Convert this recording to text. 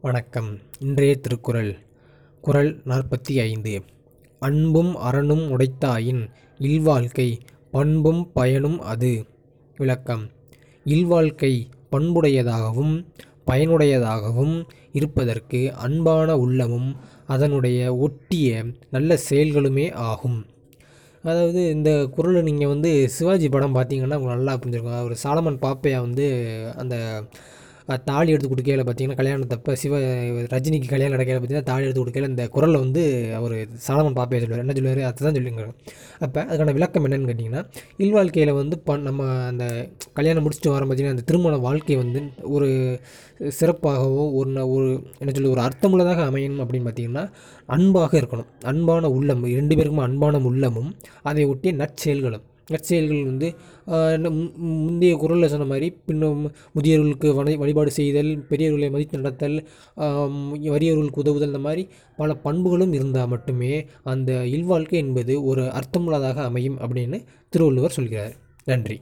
வணக்கம். இன்றைய திருக்குறள் குறள் நாற்பத்தி ஐந்து அன்பும் அறனும் உடைத்தாயின் இல்வாழ்க்கை பண்பும் பயனும் அது. விளக்கம். இல்வாழ்க்கை பண்புடையதாகவும் பயனுடையதாகவும் இருப்பதற்கு அன்பான உள்ளமும் அதனுடைய ஒட்டிய நல்ல செயல்களுமே ஆகும். அதாவது இந்த குறளை நீங்கள் வந்து சிவாஜி படம் பார்த்தீங்கன்னா உங்களுக்கு நல்லா புரிஞ்சிருக்கும். அவர் சாலமன் பாப்பையா வந்து அந்த தாலி எடுத்து கொடுக்கையில பார்த்தீங்கன்னா கல்யாணத்தப்போ சிவ ரஜினிக்கு கல்யாணம் நடக்கையில் பார்த்தீங்கன்னா தாலி எடுத்து கொடுக்கையில இந்த குறளை வந்து அவர் சாலமன் பாப்பையை சொல்லுவார். என்ன சொல்லுவார்? அதுதான் சொல்லுங்க. அப்போ அதுக்கான விளக்கம் என்னென்னு கேட்டிங்கன்னா இல்வாழ்க்கையில் வந்து ப நம்ம அந்த கல்யாணம் முடிச்சுட்டு வரோம் பார்த்தீங்கன்னா அந்த திருமண வாழ்க்கை வந்து ஒரு சிறப்பாகவோ ஒரு ஒரு என்ன சொல்லி ஒரு அர்த்தமுள்ளதாக அமையணும் அப்படின்னு பார்த்தீங்கன்னா அன்பாக இருக்கணும். அன்பான உள்ளம் ரெண்டு பேருக்கும் அன்பான உள்ளமும் அதை ஒட்டிய நற்செயல்களும். நற்செயல்கள் வந்து மு- முந்தைய குரலில் சொன்ன மாதிரி பின்னும் முதியோர்களுக்கு வணி வழிபாடு செய்தல் பெரியவர்களை மதித்து நடத்தல் வறியவர்களுக்கு உதவுதல் இந்த மாதிரி பல பண்புகளும் இருந்தால் மட்டுமே அந்த இல்வாழ்க்கை என்பது ஒரு அர்த்தமுள்ளதாக அமையும் அப்படின்னு திருவள்ளுவர் சொல்கிறார். நன்றி.